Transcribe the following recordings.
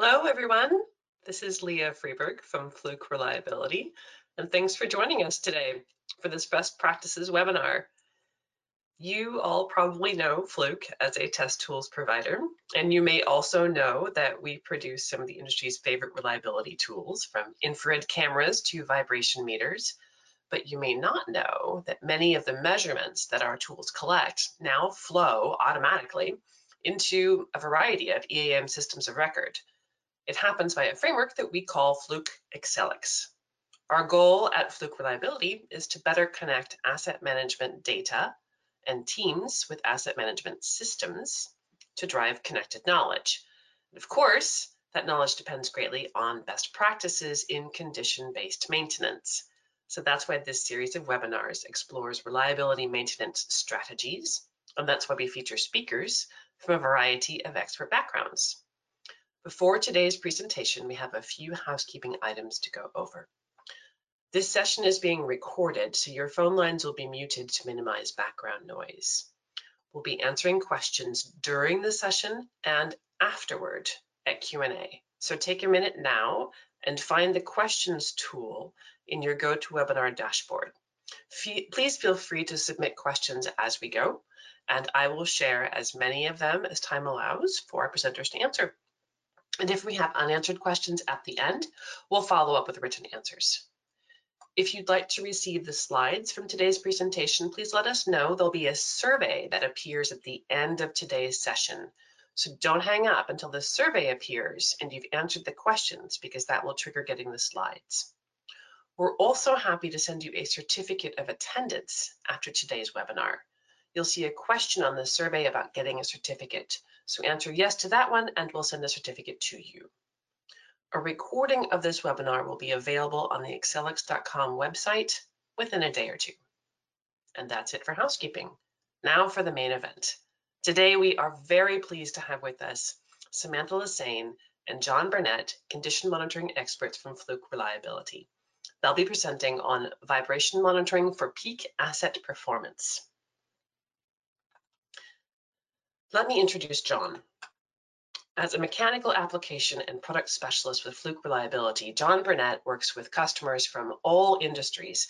Hello, everyone. This is Leah Freeberg from Fluke Reliability, and thanks for joining us today for this best practices webinar. You all probably know Fluke as a test tools provider, and you may also know that we produce some of the industry's favorite reliability tools from infrared cameras to vibration meters. But you may not know that many of the measurements that our tools collect now flow automatically into a variety of EAM systems of record. It happens by a framework that we call Fluke Accelix. Our goal at Fluke Reliability is to better connect asset management data and teams with asset management systems to drive connected knowledge. And of course, that knowledge depends greatly on best practices in condition-based maintenance. So that's why this series of webinars explores reliability maintenance strategies, and that's why we feature speakers from a variety of expert backgrounds. Before today's presentation, we have a few housekeeping items to go over. This session is being recorded, so your phone lines will be muted to minimize background noise. We'll be answering questions during the session and afterward at Q&A. So take a minute now and find the questions tool in your GoToWebinar dashboard. Please feel free to submit questions as we go, and I will share as many of them as time allows for our presenters to answer. And if we have unanswered questions at the end, we'll follow up with written answers. If you'd like to receive the slides from today's presentation, please let us know. There'll be a survey that appears at the end of today's session. So don't hang up until the survey appears and you've answered the questions because that will trigger getting the slides. We're also happy to send you a certificate of attendance after today's webinar. You'll see a question on the survey about getting a certificate. So answer yes to that one and we'll send a certificate to you. A recording of this webinar will be available on the accelix.com website within a day or two. And that's it for housekeeping. Now for the main event. Today we are very pleased to have with us Samantha Lassane and John Burnett, condition monitoring experts from Fluke Reliability. They'll be presenting on vibration monitoring for peak asset performance. Let me introduce John. As a mechanical application and product specialist with Fluke Reliability, John Burnett works with customers from all industries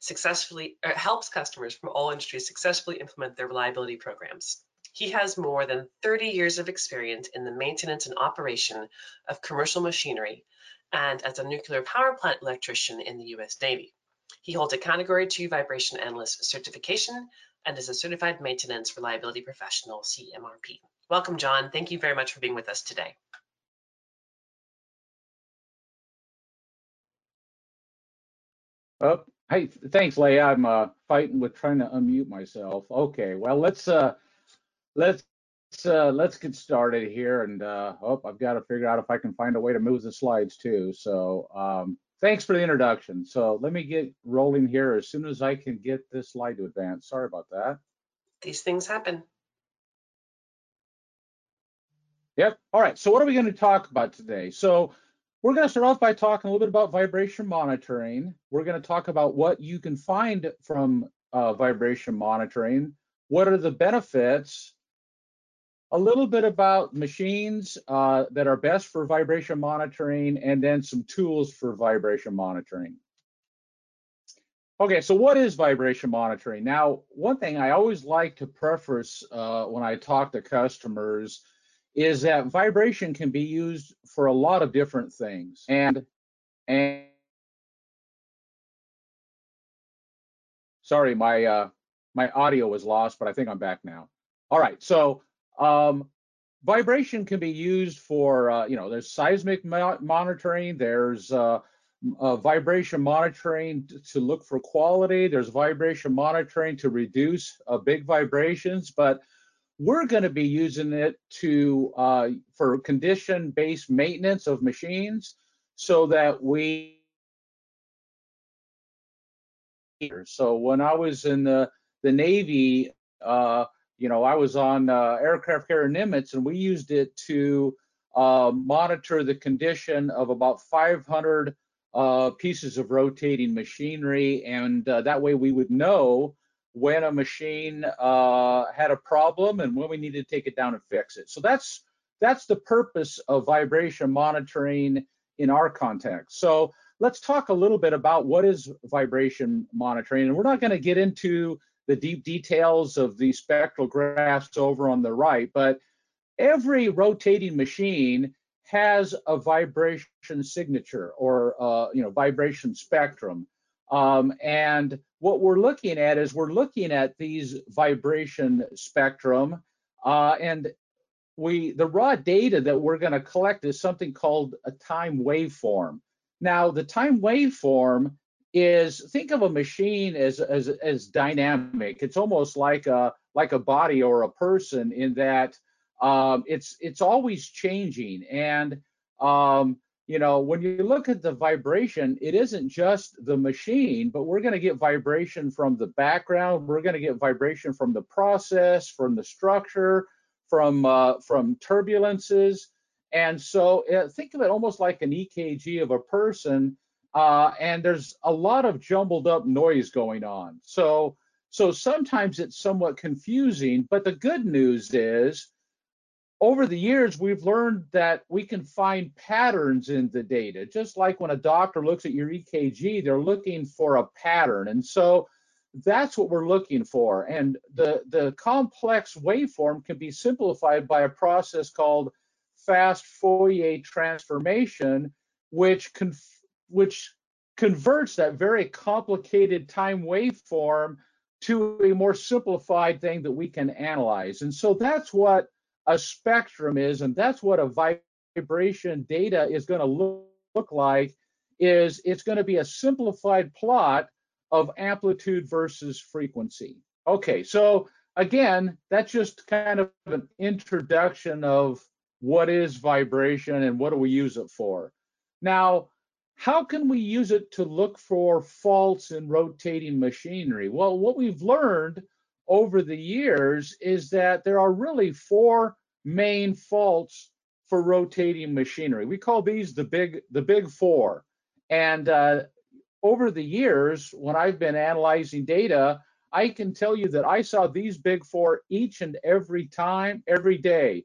successfully, er, helps customers from all industries successfully implement their reliability programs. He has more than 30 years of experience in the maintenance and operation of commercial machinery and as a nuclear power plant electrician in the US Navy. He holds a Category 2 Vibration Analyst certification and is a Certified Maintenance Reliability Professional, CMRP. Welcome, John. Thank you very much for being with us today. Oh, hey, thanks, Leah. I'm uh, fighting with trying to unmute myself. Okay, well, let's uh, let's uh, let's get started here. And uh, oh, I've got to figure out if I can find a way to move the slides too. So um, thanks for the introduction. So let me get rolling here as soon as I can get this slide to advance. Sorry about that. These things happen. Yep. All right. So what are we going to talk about today? So we're going to start off by talking a little bit about vibration monitoring. We're going to talk about what you can find from uh, vibration monitoring. What are the benefits? A little bit about machines uh, that are best for vibration monitoring and then some tools for vibration monitoring. Okay, so what is vibration monitoring? Now, one thing I always like to preface uh, when I talk to customers is that vibration can be used for a lot of different things. And, and sorry, my, uh, my audio was lost, but I think I'm back now. All right, so um, vibration can be used for, uh, you know, there's seismic mo monitoring, there's uh, uh, vibration monitoring to look for quality, there's vibration monitoring to reduce uh, big vibrations, but we're going to be using it to uh, for condition-based maintenance of machines so that we so when I was in the the Navy, uh, you know, I was on uh, aircraft carrier Nimitz and we used it to uh, monitor the condition of about 500 uh, pieces of rotating machinery. And uh, that way we would know when a machine uh, had a problem and when we needed to take it down and fix it. So that's that's the purpose of vibration monitoring in our context. So let's talk a little bit about what is vibration monitoring. And we're not going to get into the deep details of the spectral graphs over on the right, but every rotating machine has a vibration signature or uh, you know vibration spectrum. Um, and what we're looking at is we're looking at these vibration spectrum uh, and we the raw data that we're going to collect is something called a time waveform. Now, the time waveform is think of a machine as as as dynamic. It's almost like a like a body or a person in that um, it's it's always changing. And um, you know, when you look at the vibration, it isn't just the machine, but we're going to get vibration from the background. We're going to get vibration from the process, from the structure, from uh, from turbulences. And so uh, think of it almost like an EKG of a person. Uh, and there's a lot of jumbled up noise going on. So so sometimes it's somewhat confusing. But the good news is over the years, we've learned that we can find patterns in the data. Just like when a doctor looks at your EKG, they're looking for a pattern. And so that's what we're looking for. And the, the complex waveform can be simplified by a process called fast Fourier transformation, which, which converts that very complicated time waveform to a more simplified thing that we can analyze. And so that's what a spectrum is, and that's what a vibration data is going to look, look like, is it's going to be a simplified plot of amplitude versus frequency. Okay, so again, that's just kind of an introduction of what is vibration and what do we use it for. Now, how can we use it to look for faults in rotating machinery? Well, what we've learned over the years is that there are really four main faults for rotating machinery. We call these the big the big four. And uh, over the years, when I've been analyzing data, I can tell you that I saw these big four each and every time, every day.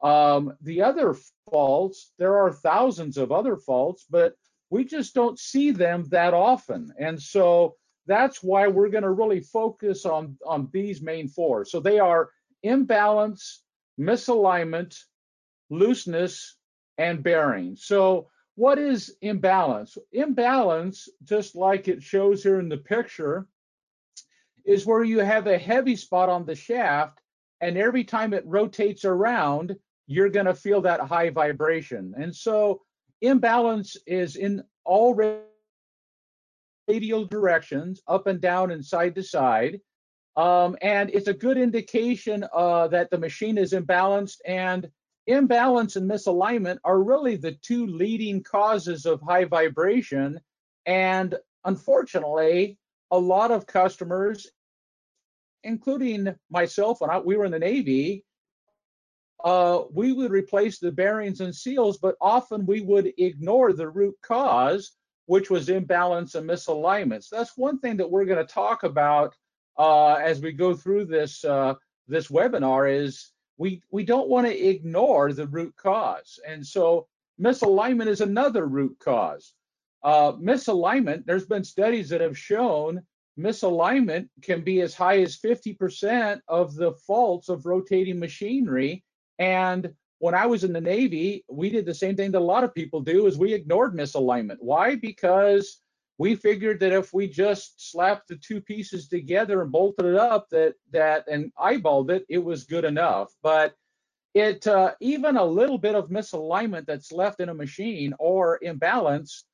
Um, the other faults, there are thousands of other faults, but we just don't see them that often. And so that's why we're going to really focus on, on these main four. So they are imbalance, misalignment, looseness, and bearing. So what is imbalance? Imbalance, just like it shows here in the picture, is where you have a heavy spot on the shaft, and every time it rotates around, you're going to feel that high vibration. And so imbalance is in all radial directions, up and down and side to side. Um, and it's a good indication uh, that the machine is imbalanced and imbalance and misalignment are really the two leading causes of high vibration. And unfortunately, a lot of customers, including myself when I, we were in the Navy, uh, we would replace the bearings and seals, but often we would ignore the root cause which was imbalance and misalignments. That's one thing that we're going to talk about uh, as we go through this uh, this webinar. Is we we don't want to ignore the root cause, and so misalignment is another root cause. Uh, misalignment. There's been studies that have shown misalignment can be as high as 50% of the faults of rotating machinery and when I was in the Navy, we did the same thing that a lot of people do is we ignored misalignment. Why? Because we figured that if we just slapped the two pieces together and bolted it up that that and eyeballed it, it was good enough. But it uh, even a little bit of misalignment that's left in a machine or imbalance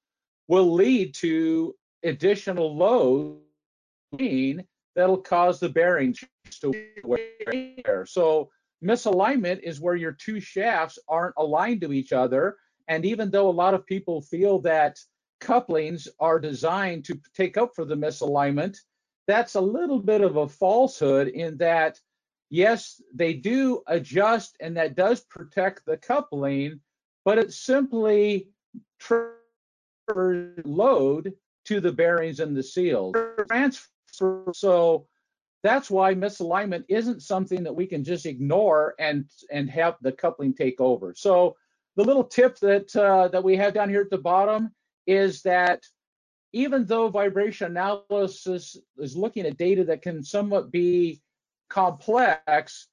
will lead to additional load that'll cause the bearings to wear. So Misalignment is where your two shafts aren't aligned to each other. And even though a lot of people feel that couplings are designed to take up for the misalignment, that's a little bit of a falsehood in that, yes, they do adjust and that does protect the coupling, but it simply transfers load to the bearings and the seals. So That's why misalignment isn't something that we can just ignore and and have the coupling take over. So the little tip that uh, that we have down here at the bottom is that even though vibration analysis is looking at data that can somewhat be complex,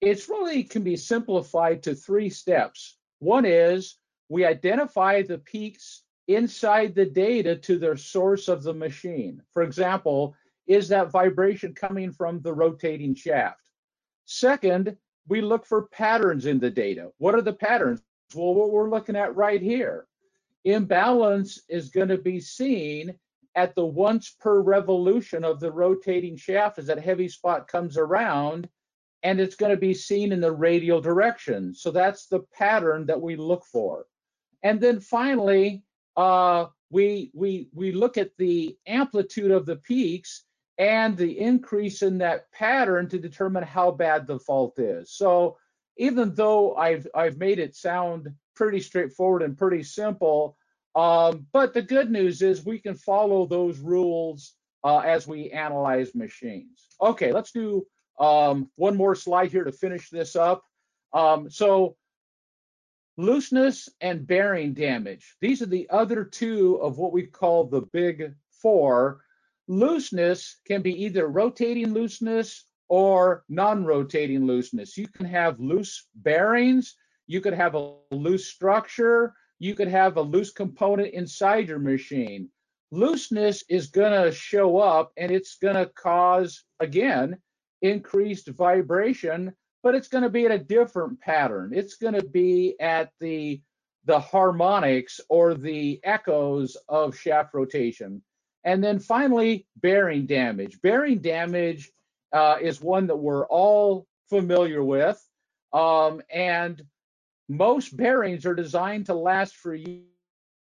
it's really can be simplified to three steps. One is we identify the peaks inside the data to their source of the machine. For example, is that vibration coming from the rotating shaft? Second, we look for patterns in the data. What are the patterns? Well, what we're looking at right here. Imbalance is going to be seen at the once per revolution of the rotating shaft as that heavy spot comes around, and it's going to be seen in the radial direction. So that's the pattern that we look for. And then finally, uh, we, we, we look at the amplitude of the peaks and the increase in that pattern to determine how bad the fault is. So even though I've, I've made it sound pretty straightforward and pretty simple, um, but the good news is we can follow those rules uh, as we analyze machines. Okay, let's do um, one more slide here to finish this up. Um, so looseness and bearing damage. These are the other two of what we call the big four. Looseness can be either rotating looseness or non-rotating looseness. You can have loose bearings, you could have a loose structure, you could have a loose component inside your machine. Looseness is going to show up and it's going to cause, again, increased vibration, but it's going to be at a different pattern. It's going to be at the the harmonics or the echoes of shaft rotation. And then finally, bearing damage. Bearing damage uh, is one that we're all familiar with. Um, and most bearings are designed to last for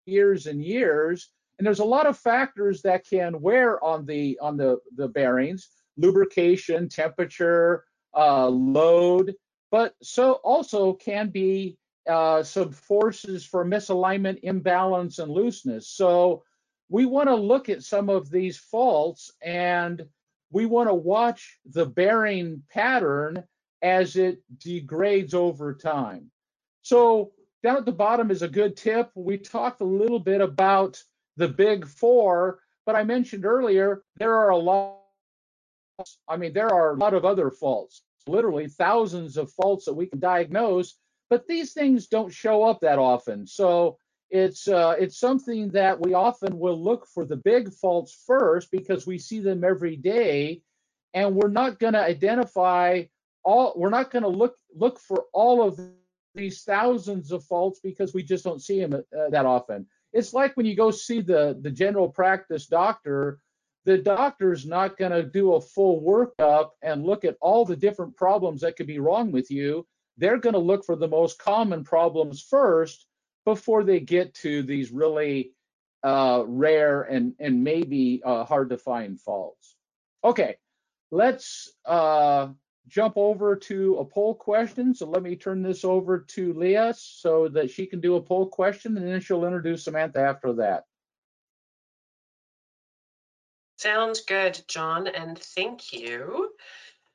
years and years. And there's a lot of factors that can wear on the on the, the bearings, lubrication, temperature, uh, load, but so also can be uh, some forces for misalignment, imbalance, and looseness. So we want to look at some of these faults and we want to watch the bearing pattern as it degrades over time. So down at the bottom is a good tip. We talked a little bit about the big four, but I mentioned earlier there are a lot. I mean, there are a lot of other faults, literally thousands of faults that we can diagnose, but these things don't show up that often. So it's uh, it's something that we often will look for the big faults first because we see them every day, and we're not going to identify all. We're not going to look look for all of these thousands of faults because we just don't see them uh, that often. It's like when you go see the the general practice doctor. The doctor's not going to do a full workup and look at all the different problems that could be wrong with you. They're going to look for the most common problems first before they get to these really uh, rare and, and maybe uh, hard to find faults. Okay, let's uh, jump over to a poll question. So let me turn this over to Leah so that she can do a poll question and then she'll introduce Samantha after that. Sounds good, John, and thank you.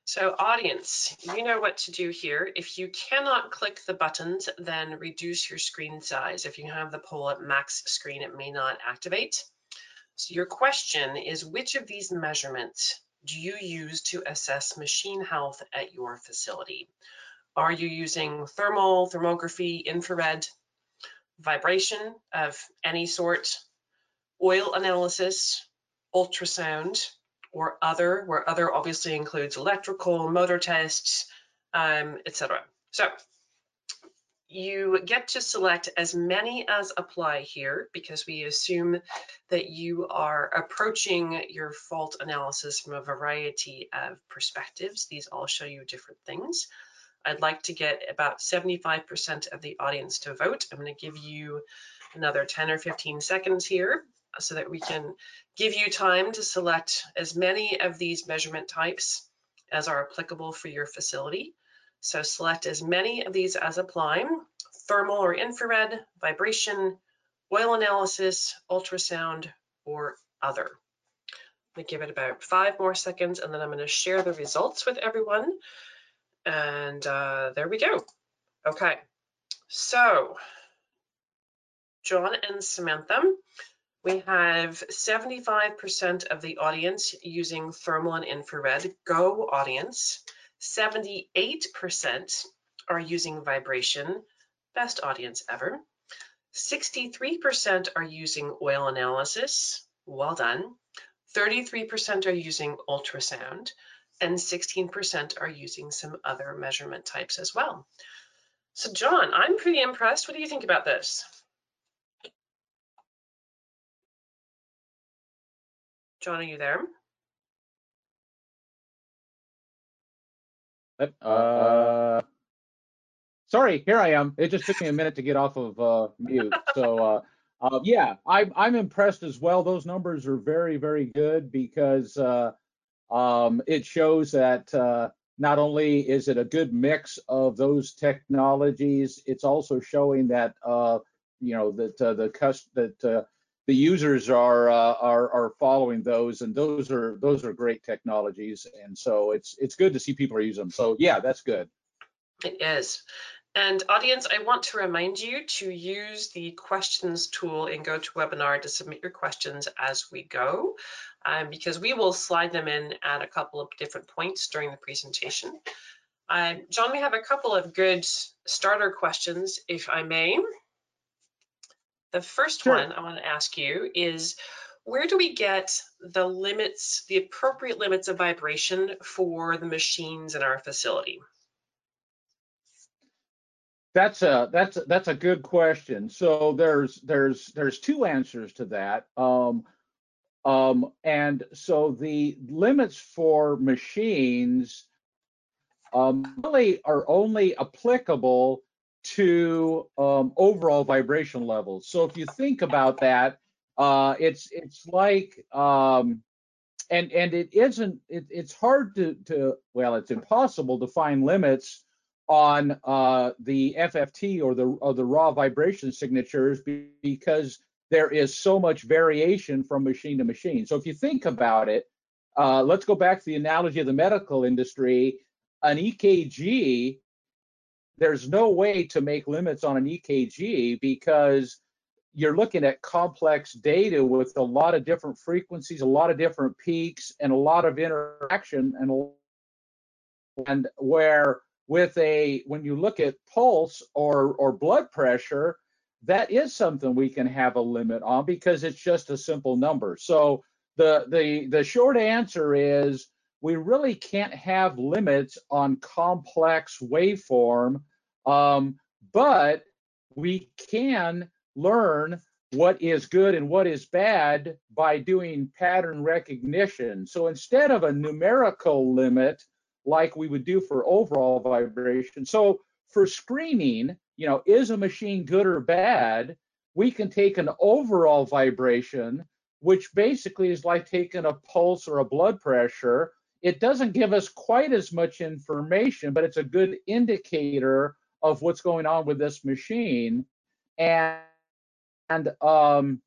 So audience, you know what to do here. If you cannot click the buttons, then reduce your screen size. If you have the poll at max screen, it may not activate. So your question is, which of these measurements do you use to assess machine health at your facility? Are you using thermal, thermography, infrared, vibration of any sort, oil analysis, ultrasound, or other, where other obviously includes electrical, motor tests, um, etc. So you get to select as many as apply here because we assume that you are approaching your fault analysis from a variety of perspectives. These all show you different things. I'd like to get about 75% of the audience to vote. I'm going to give you another 10 or 15 seconds here so that we can give you time to select as many of these measurement types as are applicable for your facility. So select as many of these as apply, thermal or infrared, vibration, oil analysis, ultrasound, or other. I'm gonna give it about five more seconds and then I'm gonna share the results with everyone. And uh, there we go. Okay, so John and Samantha, we have 75% of the audience using thermal and infrared, go audience. 78% are using vibration, best audience ever. 63% are using oil analysis, well done. 33% are using ultrasound, and 16% are using some other measurement types as well. So John, I'm pretty impressed. What do you think about this? John, are you there? Uh, sorry, here I am. It just took me a minute to get off of uh, mute. So uh, uh, yeah, I'm I'm impressed as well. Those numbers are very very good because uh, um, it shows that uh, not only is it a good mix of those technologies, it's also showing that uh, you know that uh, the cust that uh, the users are, uh, are are following those, and those are those are great technologies, and so it's it's good to see people are using them. So yeah, that's good. It is. And audience, I want to remind you to use the questions tool in GoToWebinar to submit your questions as we go, um, because we will slide them in at a couple of different points during the presentation. Um, John, we have a couple of good starter questions, if I may. The first Sure. one I want to ask you is, where do we get the limits, the appropriate limits of vibration for the machines in our facility? That's a that's a, that's a good question. So there's there's there's two answers to that. Um, um, and so the limits for machines um, really are only applicable to um, overall vibration levels. So if you think about that, uh, it's it's like um, and and it isn't it, it's hard to to well it's impossible to find limits on uh, the FFT or the or the raw vibration signatures because there is so much variation from machine to machine. So if you think about it, uh, let's go back to the analogy of the medical industry. An EKG there's no way to make limits on an EKG because you're looking at complex data with a lot of different frequencies, a lot of different peaks, and a lot of interaction, and and where with a when you look at pulse or or blood pressure, that is something we can have a limit on because it's just a simple number. So the the the short answer is we really can't have limits on complex waveform, um, but we can learn what is good and what is bad by doing pattern recognition. So instead of a numerical limit like we would do for overall vibration, so for screening, you know, is a machine good or bad? We can take an overall vibration, which basically is like taking a pulse or a blood pressure. It doesn't give us quite as much information, but it's a good indicator of what's going on with this machine. And and um,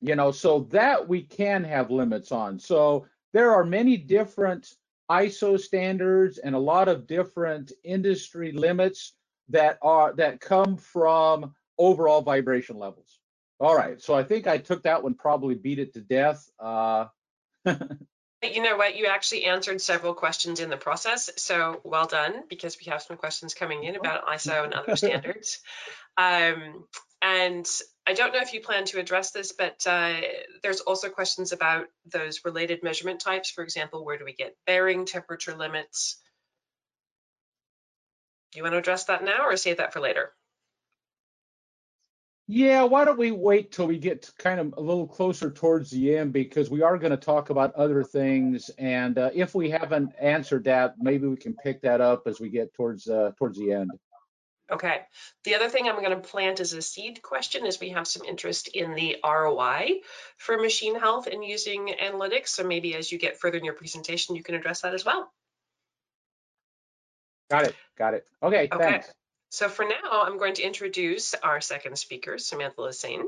you know, so that we can have limits on. So there are many different ISO standards and a lot of different industry limits that are that come from overall vibration levels. All right, so I think I took that one, probably beat it to death. Uh, You know what? You actually answered several questions in the process, so well done because we have some questions coming in about ISO and other standards. Um, and I don't know if you plan to address this, but uh, there's also questions about those related measurement types. For example, where do we get bearing temperature limits? Do you want to address that now or save that for later? Yeah, why don't we wait till we get kind of a little closer towards the end because we are going to talk about other things, and uh, if we haven't answered that, maybe we can pick that up as we get towards uh, towards the end. Okay. The other thing I'm going to plant as a seed question is we have some interest in the ROI for machine health and using analytics. So maybe as you get further in your presentation, you can address that as well. Got it. Got it. Okay. Okay. Thanks. So for now, I'm going to introduce our second speaker, Samantha Lassane.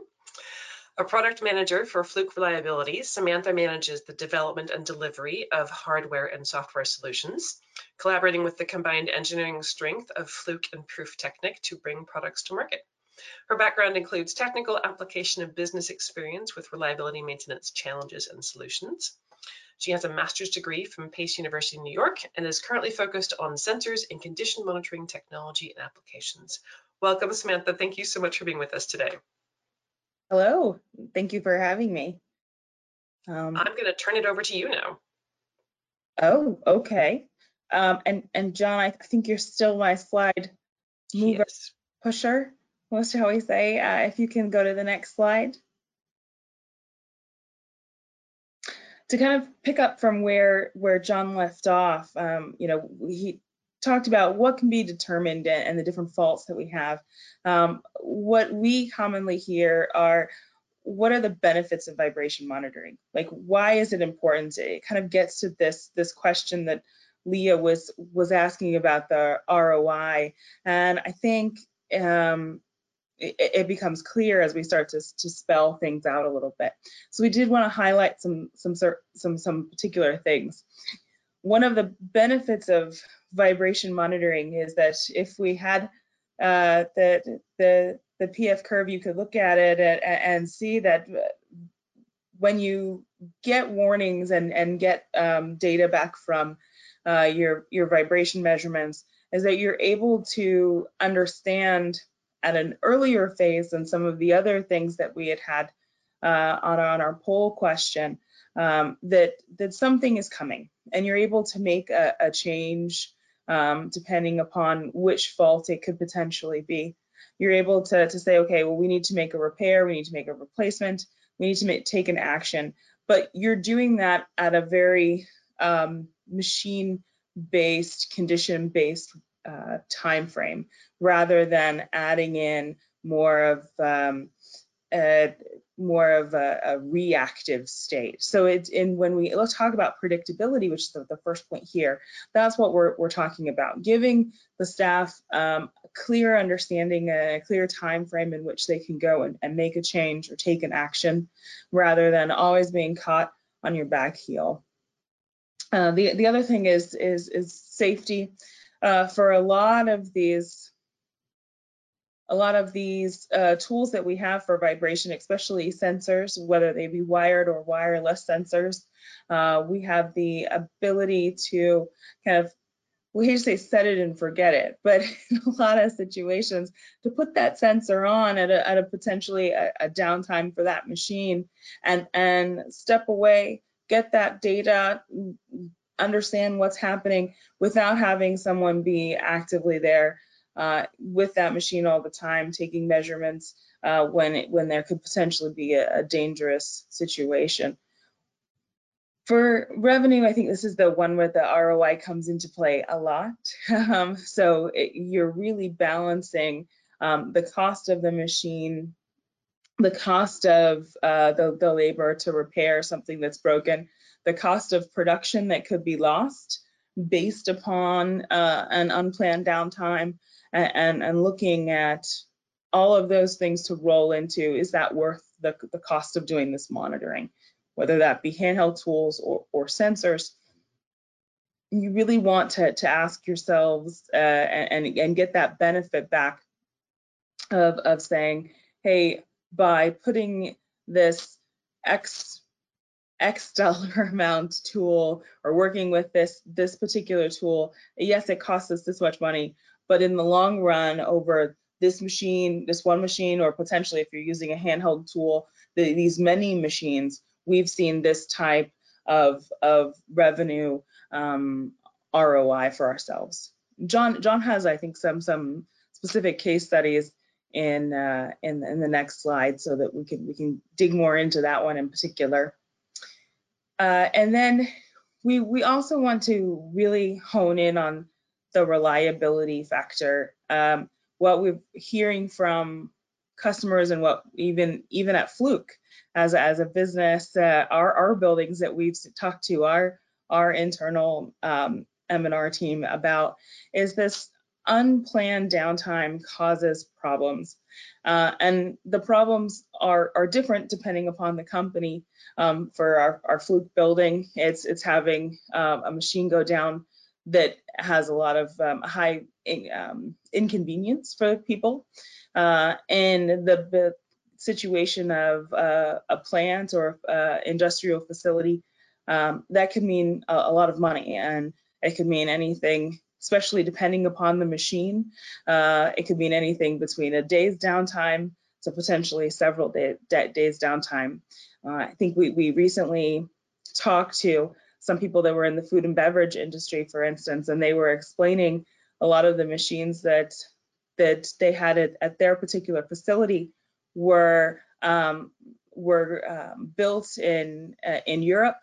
A product manager for Fluke Reliability, Samantha manages the development and delivery of hardware and software solutions, collaborating with the combined engineering strength of Fluke and Pruftechnik to bring products to market. Her background includes technical application of business experience with reliability maintenance challenges and solutions. She has a master's degree from Pace University in New York and is currently focused on sensors and condition monitoring technology and applications. Welcome, Samantha. Thank you so much for being with us today. Hello. Thank you for having me. Um, I'm going to turn it over to you now. Oh, okay. Um, and and John, I think you're still my slide mover yes. pusher. What shall we say? Uh, if you can go to the next slide. To kind of pick up from where where John left off, um, you know, he talked about what can be determined and, the different faults that we have. Um, what we commonly hear are what are the benefits of vibration monitoring? Like, why is it important? It kind of gets to this this question that Leah was was asking about the ROI, and I think um, it, it, becomes clear as we start to, to spell things out a little bit. So we did want to highlight some some some some particular things. One of the benefits of vibration monitoring is that if we had uh, the the the PF curve, you could look at it and, and see that when you get warnings and and get um, data back from uh, your your vibration measurements, is that you're able to understand at an earlier phase than some of the other things that we had had uh, on, on our poll question um, that that something is coming and you're able to make a, a change um, depending upon which fault it could potentially be. You're able to, to say, okay, well, we need to make a repair, we need to make a replacement, we need to make, take an action, but you're doing that at a very um, machine-based, condition-based uh, time frame rather than adding in more of um, a, more of a, a, reactive state. So it's in when we let's talk about predictability, which is the, the first point here. That's what we're we're talking about, giving the staff um, a clear understanding, a clear time frame in which they can go and, and make a change or take an action, rather than always being caught on your back heel. Uh, the the other thing is is is safety uh, for a lot of these a lot of these uh, tools that we have for vibration, especially sensors, whether they be wired or wireless sensors, uh, we have the ability to kind of, we hate to say set it and forget it, but in a lot of situations, to put that sensor on at a, at a potentially a, a downtime for that machine and, and step away, get that data, understand what's happening without having someone be actively there uh, with that machine all the time, taking measurements uh, when it, when there could potentially be a, a, dangerous situation. For revenue, I think this is the one where the ROI comes into play a lot. um, so it, you're really balancing um, the cost of the machine, the cost of uh, the, the labor to repair something that's broken, the cost of production that could be lost based upon uh, an unplanned downtime and, and, and, looking at all of those things to roll into, is that worth the, the cost of doing this monitoring, whether that be handheld tools or, or sensors. You really want to, to ask yourselves uh, and, and get that benefit back of, of saying, hey, by putting this X X dollar amount tool or working with this this particular tool, yes, it costs us this much money, but in the long run, over this machine, this one machine, or potentially if you're using a handheld tool, the, these many machines, we've seen this type of of revenue um, ROI for ourselves. John John has, I think, some some specific case studies in uh, in in the next slide so that we can we can dig more into that one in particular. Uh, and then we, we also want to really hone in on the reliability factor. Um, what we're hearing from customers and what even even at Fluke as a, as a business, uh, our our buildings that we've talked to our our internal um, M&R team about is this unplanned downtime causes problems. Uh, and the problems are, are different depending upon the company. Um, for our, our Fluke building, it's, it's having uh, a machine go down that has a lot of um, high in, um, inconvenience for people. Uh, and the, the, situation of uh, a plant or uh, industrial facility, um, that could mean a, a, lot of money and it could mean anything especially depending upon the machine. Uh, it could mean anything between a day's downtime to potentially several day, day, days downtime. Uh, I think we, we recently talked to some people that were in the food and beverage industry, for instance, and they were explaining a lot of the machines that that they had at, at their particular facility were um, were um, built in uh, in Europe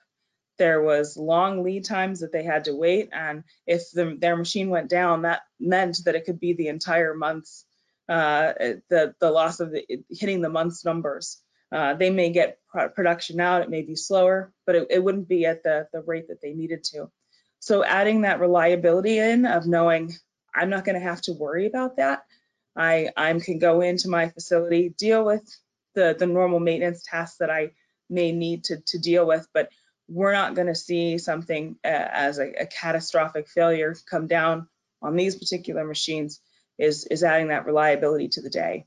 there was long lead times that they had to wait and if the, their machine went down that meant that it could be the entire month's uh, the the loss of the, hitting the month's numbers. Uh, they may get production out it may be slower but it, it wouldn't be at the the rate that they needed to. So adding that reliability in of knowing i'm not going to have to worry about that. I i can go into my facility deal with the the normal maintenance tasks that i may need to to deal with but we're not going to see something uh, as a, a, catastrophic failure come down on these particular machines is, is adding that reliability to the day.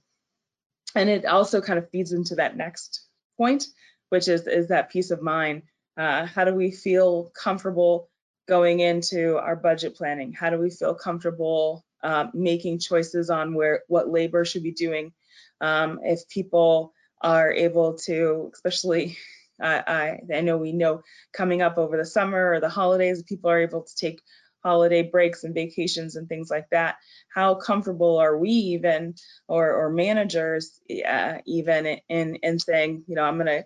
And it also kind of feeds into that next point, which is, is that peace of mind. Uh, how do we feel comfortable going into our budget planning? How do we feel comfortable uh, making choices on where what labor should be doing? Um, if people are able to, especially I, I know we know coming up over the summer or the holidays, people are able to take holiday breaks and vacations and things like that. How comfortable are we even, or, or managers uh, even in, in saying, you know, I'm going to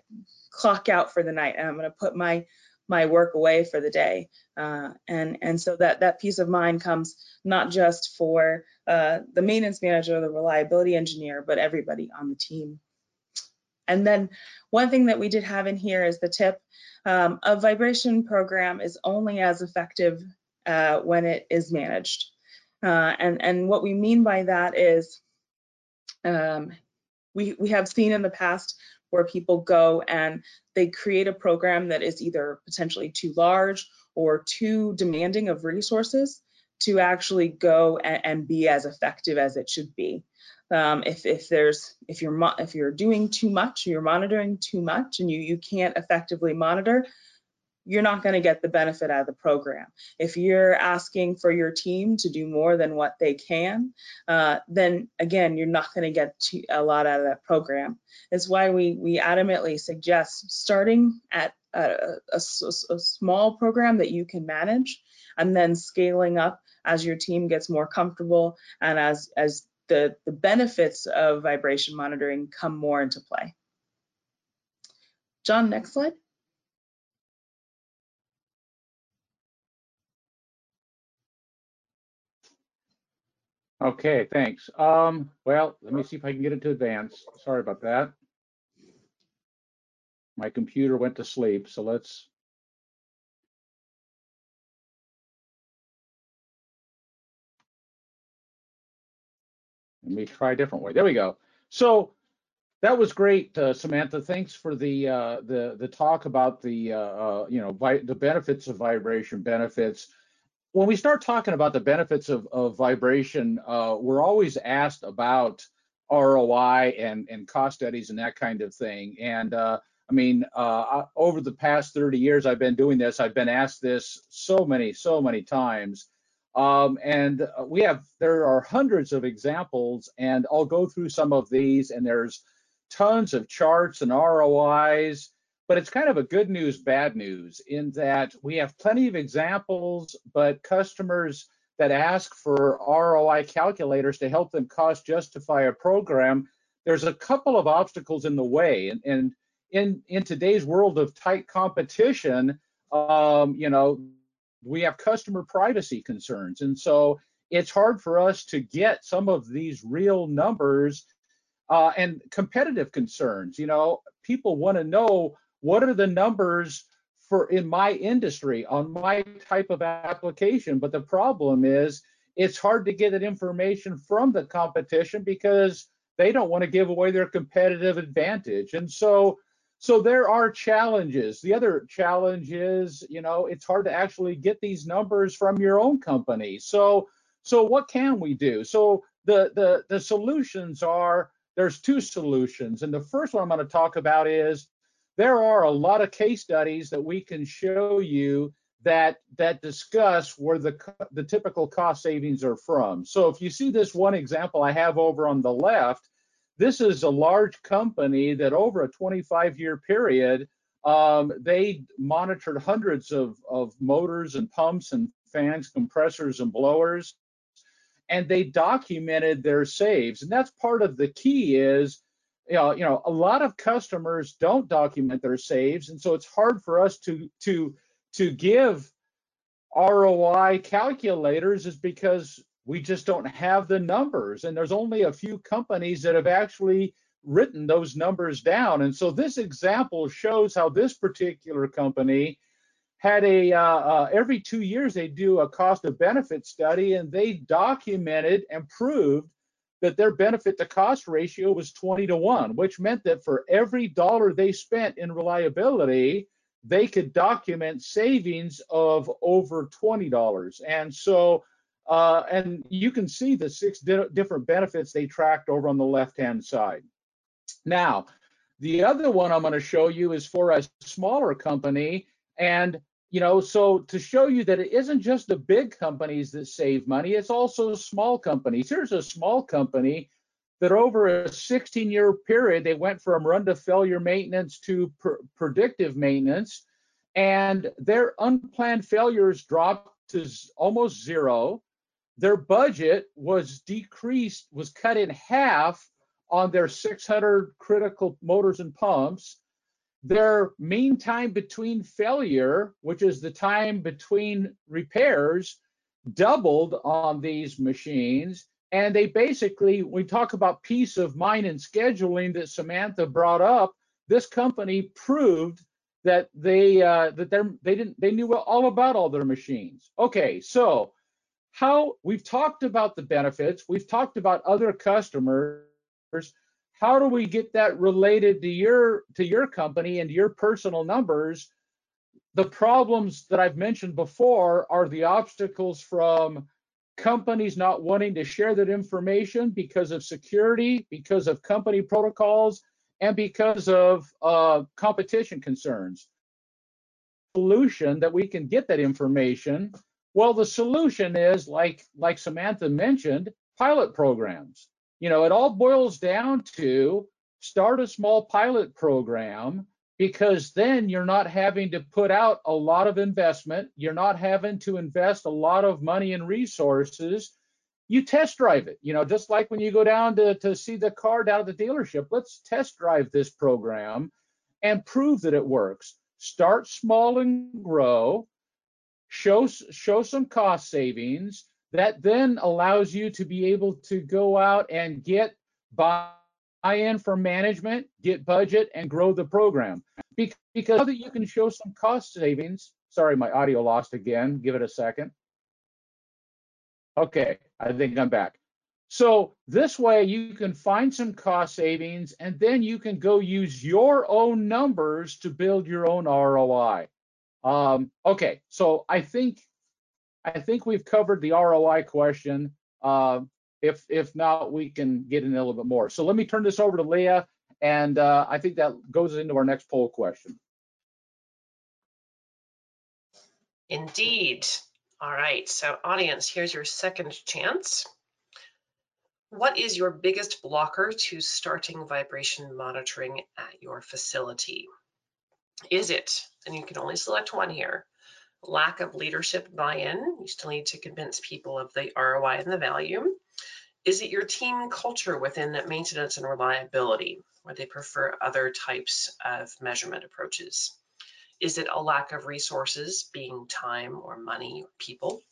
clock out for the night and I'm going to put my my work away for the day. Uh, and and so that that peace of mind comes not just for uh, the maintenance manager or the reliability engineer, but everybody on the team. And then one thing that we did have in here is the tip. Um, a vibration program is only as effective uh, when it is managed. Uh, and, and what we mean by that is um, we, we have seen in the past where people go and they create a program that is either potentially too large or too demanding of resources to actually go and, and be as effective as it should be. Um, if if there's if you're if you're doing too much, you're monitoring too much, and you you can't effectively monitor, you're not going to get the benefit out of the program. If you're asking for your team to do more than what they can, uh, then again, you're not going to get a lot out of that program. It's why we we adamantly suggest starting at a, a, a, a small program that you can manage, and then scaling up as your team gets more comfortable and as as the, the benefits of vibration monitoring come more into play. John, next slide. Okay, thanks. Um, well, let me see if I can get it to advance. Sorry about that. My computer went to sleep, so let's Let me try a different way. There we go. So that was great, uh, Samantha. Thanks for the uh, the the talk about the uh, uh you know the benefits of vibration benefits. When we start talking about the benefits of, of vibration, uh, we're always asked about ROI and and cost studies and that kind of thing. And uh, I mean, over the past 30 years I've been doing this, I've been asked this so many so many times. Um, and uh, we have, there are hundreds of examples, and I'll go through some of these, and there's tons of charts and ROIs, but it's kind of a good news, bad news in that we have plenty of examples, but customers that ask for ROI calculators to help them cost justify a program, there's a couple of obstacles in the way. And, and in, in today's world of tight competition, um, you know, we have customer privacy concerns. And so it's hard for us to get some of these real numbers uh, and competitive concerns. You know, people want to know what are the numbers for in my industry on my type of application. But the problem is, it's hard to get that information from the competition because they don't want to give away their competitive advantage. And so so there are challenges. The other challenge is, you know, it's hard to actually get these numbers from your own company. So so what can we do? So the the the solutions are there's two solutions. And the first one I'm going to talk about is there are a lot of case studies that we can show you that that discuss where the the typical cost savings are from. So if you see this one example I have over on the left, this is a large company that over a 25 year period, um, they monitored hundreds of, of motors and pumps and fans, compressors and blowers, and they documented their saves. And that's part of the key is, you know, you know, a lot of customers don't document their saves, and so it's hard for us to to to give ROI calculators is because we just don't have the numbers. And there's only a few companies that have actually written those numbers down. And so this example shows how this particular company had a uh, uh, every two years they do a cost of benefit study and they documented and proved that their benefit to cost ratio was 20 to 1 which meant that for every dollar they spent in reliability they could document savings of over $20 and so uh, and you can see the six di different benefits they tracked over on the left-hand side. Now, the other one I'm going to show you is for a smaller company. And, you know, so to show you that it isn't just the big companies that save money, it's also small companies. Here's a small company that over a 16 year period, they went from run to failure maintenance to pr predictive maintenance. And their unplanned failures dropped to almost zero their budget was decreased, was cut in half on their 600 critical motors and pumps. Their mean time between failure, which is the time between repairs, doubled on these machines. And they basically, we talk about peace of mind and scheduling that Samantha brought up. This company proved that they uh, that they they didn't they knew all about all their machines. Okay, so how we've talked about the benefits, we've talked about other customers. How do we get that related to your to your company and your personal numbers? The problems that I've mentioned before are the obstacles from companies not wanting to share that information because of security, because of company protocols, and because of uh, competition concerns. Solution that we can get that information well, the solution is like like Samantha mentioned, pilot programs. You know, it all boils down to start a small pilot program because then you're not having to put out a lot of investment. You're not having to invest a lot of money and resources. You test drive it, you know, just like when you go down to, to see the car down at the dealership. Let's test drive this program and prove that it works. Start small and grow show show some cost savings that then allows you to be able to go out and get buy-in from management, get budget, and grow the program. Because now that you can show some cost savings, sorry, my audio lost again. Give it a second. Okay, I think I'm back. So this way you can find some cost savings and then you can go use your own numbers to build your own ROI. Um, okay, so I think I think we've covered the ROI question. Uh, if if not, we can get in a little bit more. So let me turn this over to Leah, and uh, I think that goes into our next poll question. Indeed. All right, so audience, here's your second chance. What is your biggest blocker to starting vibration monitoring at your facility? Is it, and you can only select one here, lack of leadership buy-in? You still need to convince people of the ROI and the value. Is it your team culture within maintenance and reliability, where they prefer other types of measurement approaches? Is it a lack of resources, being time or money or people?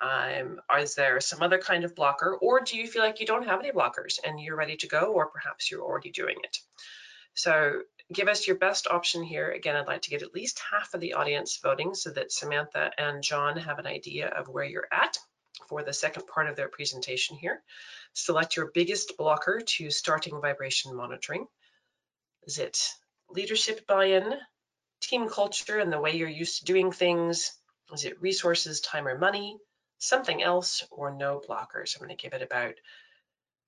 Um, is there some other kind of blocker, or do you feel like you don't have any blockers and you're ready to go, or perhaps you're already doing it? So give us your best option here. Again, I'd like to get at least half of the audience voting so that Samantha and John have an idea of where you're at for the second part of their presentation here. Select your biggest blocker to starting vibration monitoring. Is it leadership buy-in, team culture and the way you're used to doing things? Is it resources, time or money, something else, or no blockers? I'm going to give it about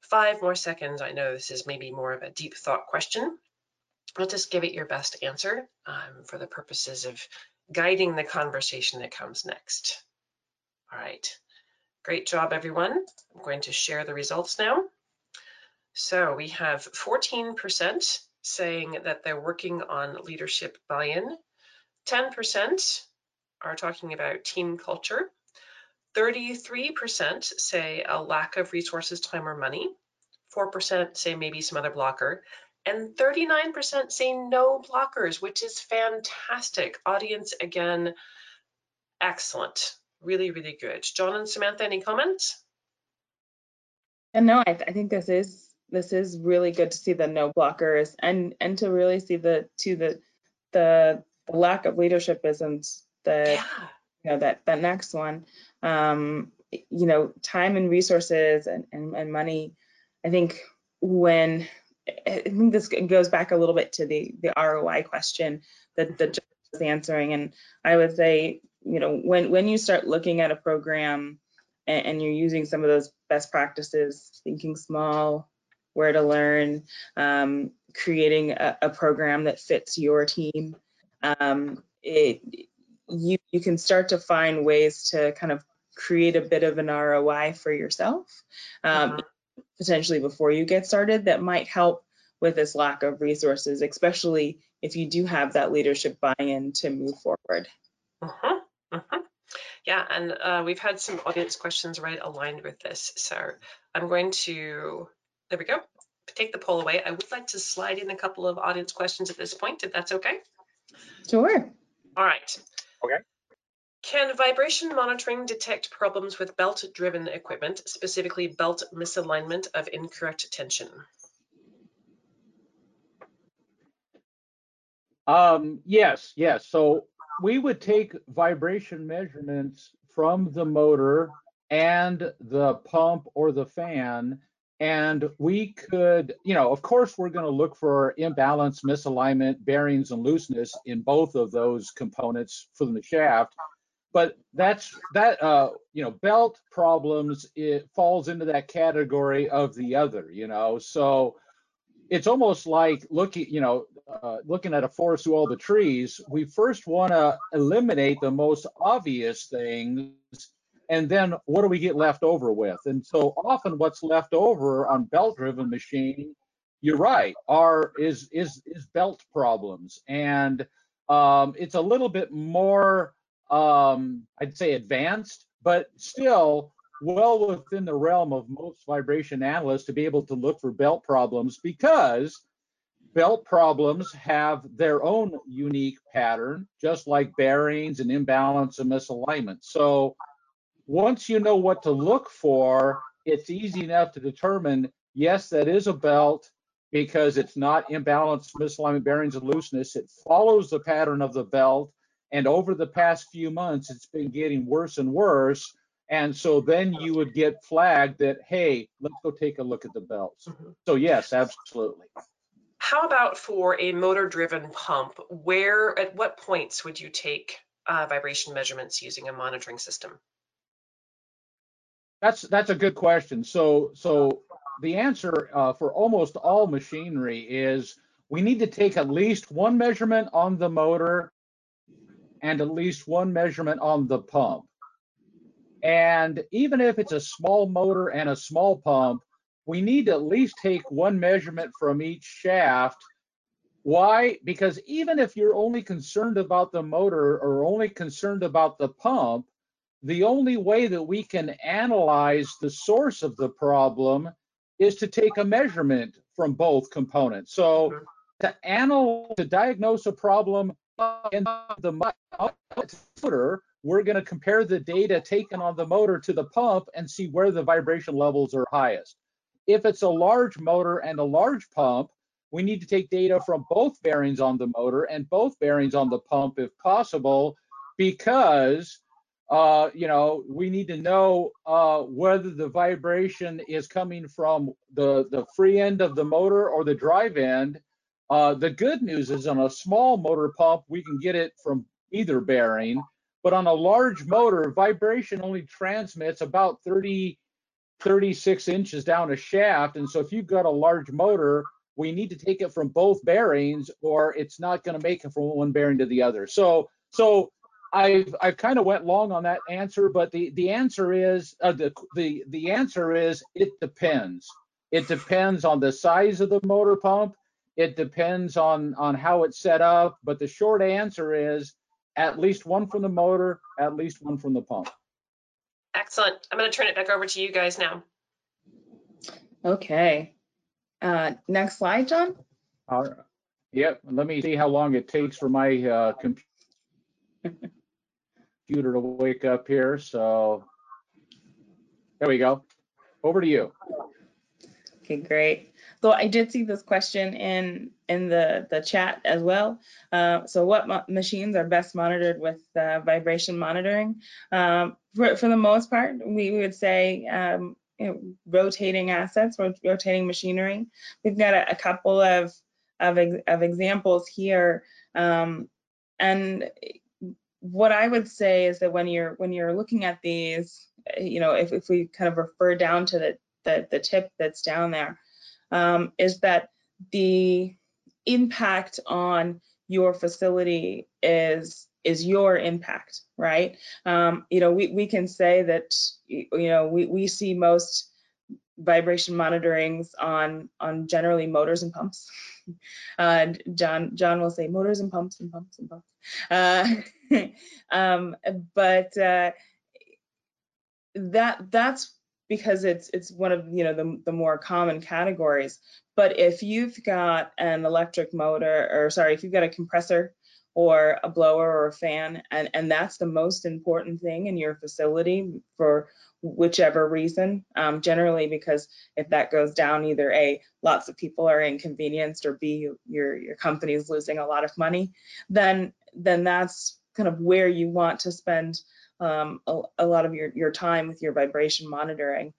five more seconds. I know this is maybe more of a deep thought question. I'll just give it your best answer um, for the purposes of guiding the conversation that comes next. All right, great job, everyone. I'm going to share the results now. So we have 14% saying that they're working on leadership buy-in, 10% are talking about team culture, 33% say a lack of resources, time, or money, 4% say maybe some other blocker, and 39% say no blockers, which is fantastic. Audience, again, excellent. Really, really good. John and Samantha, any comments? And no, I, th I think this is this is really good to see the no blockers and and to really see the to the the, the lack of leadership isn't the Yeah. you know that that next one um you know time and resources and and, and money i think when i think this goes back a little bit to the the roi question that the judge was answering and i would say you know when when you start looking at a program and, and you're using some of those best practices thinking small where to learn um, creating a, a program that fits your team um, it you you can start to find ways to kind of create a bit of an ROI for yourself, um, Mhm. Potentially before you get started. That might help with this lack of resources, especially if you do have that leadership buy-in to move forward. Mhm, mhm. Yeah, and uh, we've had some audience questions right aligned with this. So I'm going to, there we go, take the poll away. I would like to slide in a couple of audience questions at this point, if that's okay. Sure. All right. Okay. Can vibration monitoring detect problems with belt-driven equipment, specifically belt misalignment of incorrect tension? Um, yes, yes. So we would take vibration measurements from the motor and the pump or the fan, and we could, you know, of course, we're going to look for imbalance, misalignment, bearings, and looseness in both of those components from the shaft. But that's that, uh, you know, belt problems, it falls into that category of the other, you know. So it's almost like looking, you know, uh, looking at a forest through all the trees. We first want to eliminate the most obvious things, and then what do we get left over with? And so often, what's left over on belt-driven machine, you're right, are is is is belt problems, and um, it's a little bit more, um, I'd say, advanced, but still well within the realm of most vibration analysts to be able to look for belt problems because belt problems have their own unique pattern, just like bearings and imbalance and misalignment. So once you know what to look for, it's easy enough to determine, yes, that is a belt because it's not imbalanced misalignment bearings and looseness. It follows the pattern of the belt. And over the past few months, it's been getting worse and worse. And so then you would get flagged that, hey, let's go take a look at the belts. Mhm. So yes, absolutely. How about for a motor-driven pump? Where, at what points would you take uh, vibration measurements using a monitoring system? That's that's a good question. So so the answer uh, for almost all machinery is we need to take at least one measurement on the motor and at least one measurement on the pump. And even if it's a small motor and a small pump, we need to at least take one measurement from each shaft. Why? Because even if you're only concerned about the motor or only concerned about the pump, the only way that we can analyze the source of the problem is to take a measurement from both components. So to analyze, to diagnose a problem in the motor, we're going to compare the data taken on the motor to the pump and see where the vibration levels are highest. If it's a large motor and a large pump, we need to take data from both bearings on the motor and both bearings on the pump if possible, because uh, you know, we need to know uh, whether the vibration is coming from the, the free end of the motor or the drive end. Uh, the good news is on a small motor pump, we can get it from either bearing, but on a large motor, vibration only transmits about 30, 36 inches down a shaft. And so if you've got a large motor, we need to take it from both bearings or it's not going to make it from one bearing to the other. So, so I've I've kind of went long on that answer, but the the answer is uh, the the the answer is it depends. It depends on the size of the motor pump. It depends on on how it's set up. But the short answer is at least one from the motor, at least one from the pump. Excellent. I'm going to turn it back over to you guys now. Okay. Uh, next slide, John. All right. Yep. Let me see how long it takes for my uh, computer to wake up here. So there we go. Over to you. Okay, great. So I did see this question in in the the chat as well. Uh, so what machines are best monitored with uh, vibration monitoring? Um, for, for the most part, we, would say um, you know, rotating assets or rotating machinery. We've got a, a couple of of, of examples here, um, and what I would say is that when you're when you're looking at these, you know, if, if we kind of refer down to the the, the tip that's down there, um, is that the impact on your facility is is your impact, right? Um, you know, we, we can say that, you know, we, we see most vibration monitorings on on generally motors and pumps. Uh, John John will say motors and pumps and pumps and pumps. Uh, um, but uh, that that's because it's it's one of you know the, the more common categories. But if you've got an electric motor, or sorry, if you've got a compressor or a blower or a fan, and, and that's the most important thing in your facility for whichever reason, um, generally because if that goes down, either A, lots of people are inconvenienced, or B, your, your company is losing a lot of money, then, then that's kind of where you want to spend um, a, a, lot of your, your time with your vibration monitoring.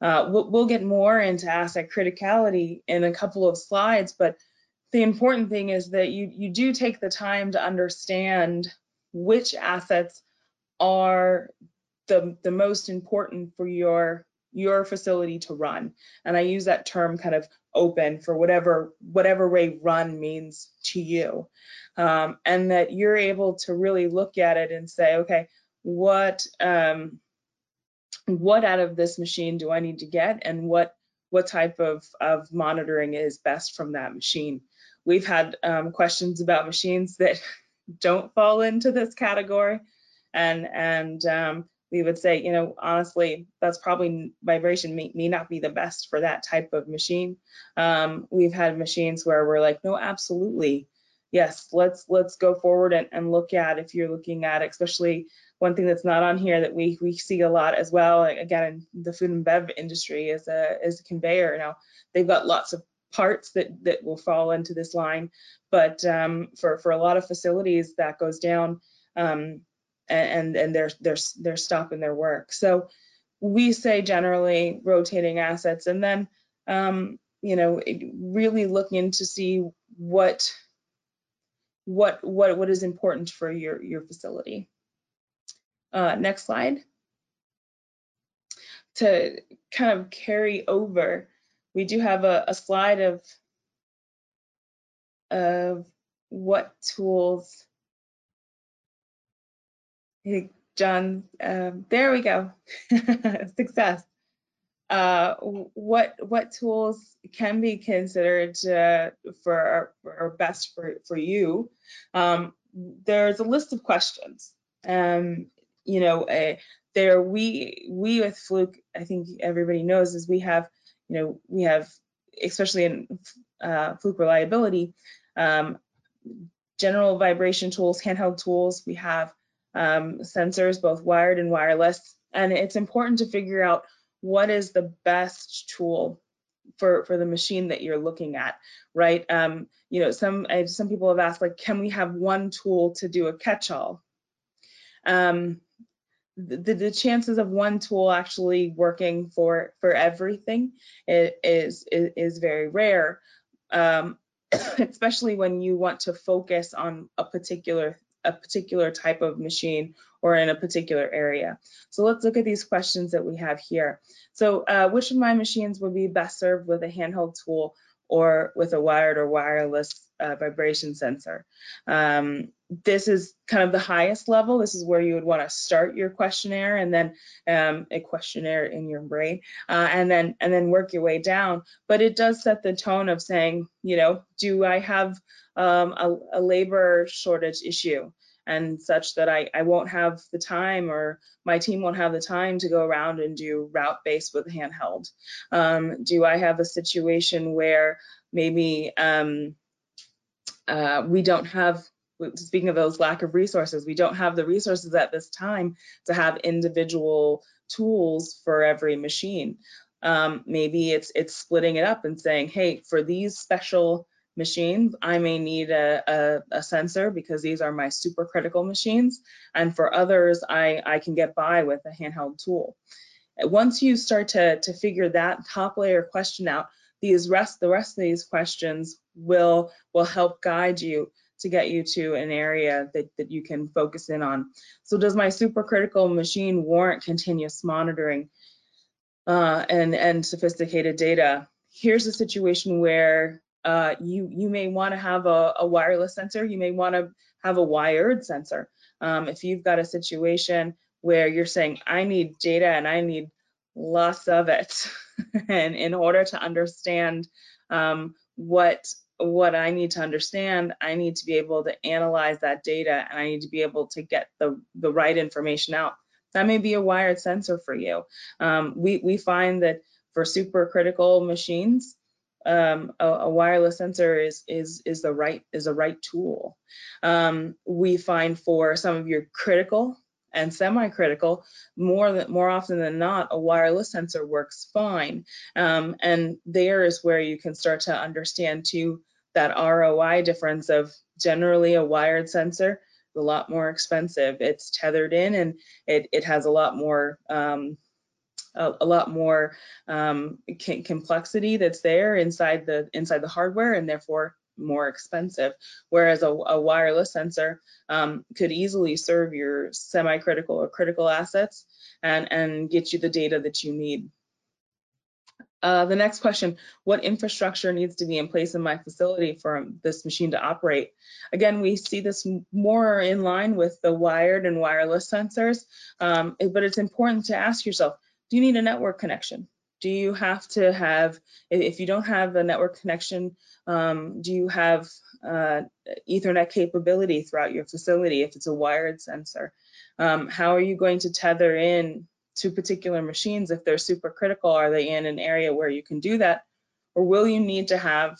Uh, we'll, we'll, get more into asset criticality in a couple of slides, but the important thing is that you, you do take the time to understand which assets are the, the most important for your your facility to run and i use that term kind of open for whatever whatever way run means to you. Um, and that you're able to really look at it and say okay what um, what out of this machine do I need to get? And what what type of, of monitoring is best from that machine. We've had um, questions about machines that don't fall into this category. And and um, we would say, you know, honestly, that's probably vibration may, may not be the best for that type of machine. Um, we've had machines where we're like, no, absolutely, yes, let's let's go forward and, and look at if you're looking at, especially one thing that's not on here that we we see a lot as well, again, in the food and bev industry is a is a conveyor. Now they've got lots of parts that that will fall into this line, but um, for for a lot of facilities that goes down, um, and and they're they're they're stopping their work. So we say generally rotating assets, and then um, you know really looking to see what what what what is important for your your facility. Uh, next slide. To kind of carry over, we do have a, a slide of, of what tools. Hey, John, um, there we go. Success. Uh, what what tools can be considered uh, for, or best for for you? Um, there's a list of questions. Um, you know, uh, there we we with Fluke, I think everybody knows is we have, you know, we have especially in uh, Fluke reliability, um, general vibration tools, handheld tools. We have um, sensors, both wired and wireless, and it's important to figure out what is the best tool for for the machine that you're looking at right? Um you know some some people have asked like can we have one tool to do a catch-all? Um the, the chances of one tool actually working for for everything is is, is very rare, um, especially when you want to focus on a particular a particular type of machine or in a particular area. So let's look at these questions that we have here. So uh, which of my machines would be best served with a handheld tool or with a wired or wireless uh, vibration sensor. Um, this is kind of the highest level. This is where you would want to start your questionnaire and then um, a questionnaire in your brain, uh, and then and then work your way down. But it does set the tone of saying, you know, do I have um, a, a labor shortage issue? and such that I, I won't have the time or my team won't have the time to go around and do route based with handheld. Um, do I have a situation where maybe um, uh, we don't have speaking of those lack of resources, we don't have the resources at this time to have individual tools for every machine. Um, maybe it's it's splitting it up and saying, hey, for these special machines, I may need a, a, a, sensor because these are my super critical machines. And for others, I, I can get by with a handheld tool. Once you start to, to figure that top layer question out, these rest the rest of these questions will will help guide you to get you to an area that, that you can focus in on. So does my supercritical machine warrant continuous monitoring uh, and, and sophisticated data? Here's a situation where uh, you, you may want to have a, a, wireless sensor, you may want to have a wired sensor. Um, if you've got a situation where you're saying, I need data and I need lots of it, and in order to understand um, what what I need to understand, I need to be able to analyze that data and I need to be able to get the, the right information out. That may be a wired sensor for you. Um, we, we find that for supercritical machines, um, a, a, wireless sensor is is is the right is the right tool. Um, we find for some of your critical and semi-critical, more than more often than not, a wireless sensor works fine. Um, and there is where you can start to understand too that ROI difference of generally a wired sensor a lot more expensive. It's tethered in and it, it has a lot more um, a, a, lot more um, complexity that's there inside the inside the hardware and therefore more expensive. Whereas a, a wireless sensor um, could easily serve your semi-critical or critical assets and, and get you the data that you need. Uh, the next question, what infrastructure needs to be in place in my facility for this machine to operate? Again, we see this more in line with the wired and wireless sensors, um, but it's important to ask yourself, do you need a network connection? Do you have to have, if you don't have a network connection, um, do you have uh, Ethernet capability throughout your facility if it's a wired sensor? Um, how are you going to tether in to particular machines if they're super critical? Are they in an area where you can do that? Or will you need to have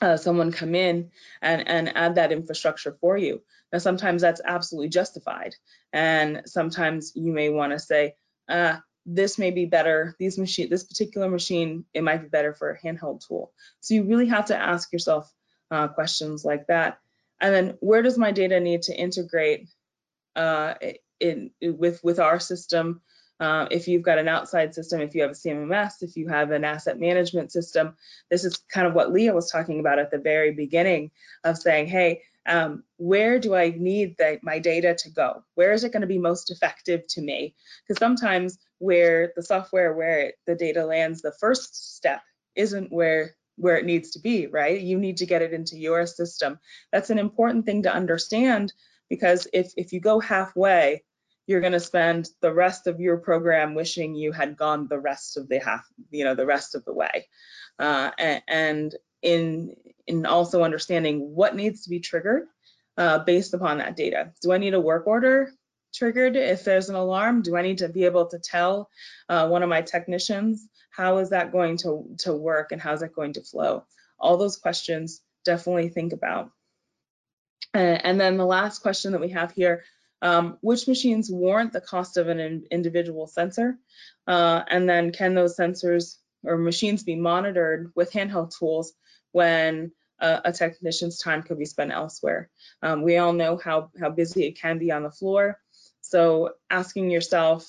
uh, someone come in and, and add that infrastructure for you? Now, sometimes that's absolutely justified. And sometimes you may want to say, uh, this may be better, these machine, this particular machine, it might be better for a handheld tool. So you really have to ask yourself uh, questions like that. And then where does my data need to integrate uh, in, with, with our system? Uh, if you've got an outside system, if you have a CMMS, if you have an asset management system, this is kind of what Leah was talking about at the very beginning of saying, hey, um, where do I need the, my data to go? Where is it going to be most effective to me? Because sometimes where the software, where it, the data lands, the first step isn't where where it needs to be, right? You need to get it into your system. That's an important thing to understand because if if you go halfway, you're going to spend the rest of your program wishing you had gone the rest of the half, you know, the rest of the way. Uh, and, and in in also understanding what needs to be triggered uh, based upon that data. Do I need a work order triggered if there's an alarm? Do I need to be able to tell uh, one of my technicians how is that going to, to work and how's that going to flow? All those questions definitely think about. Uh, and then the last question that we have here, um, which machines warrant the cost of an in individual sensor? Uh, and then can those sensors or machines be monitored with handheld tools when a technician's time could be spent elsewhere. Um, we all know how, how busy it can be on the floor. So asking yourself,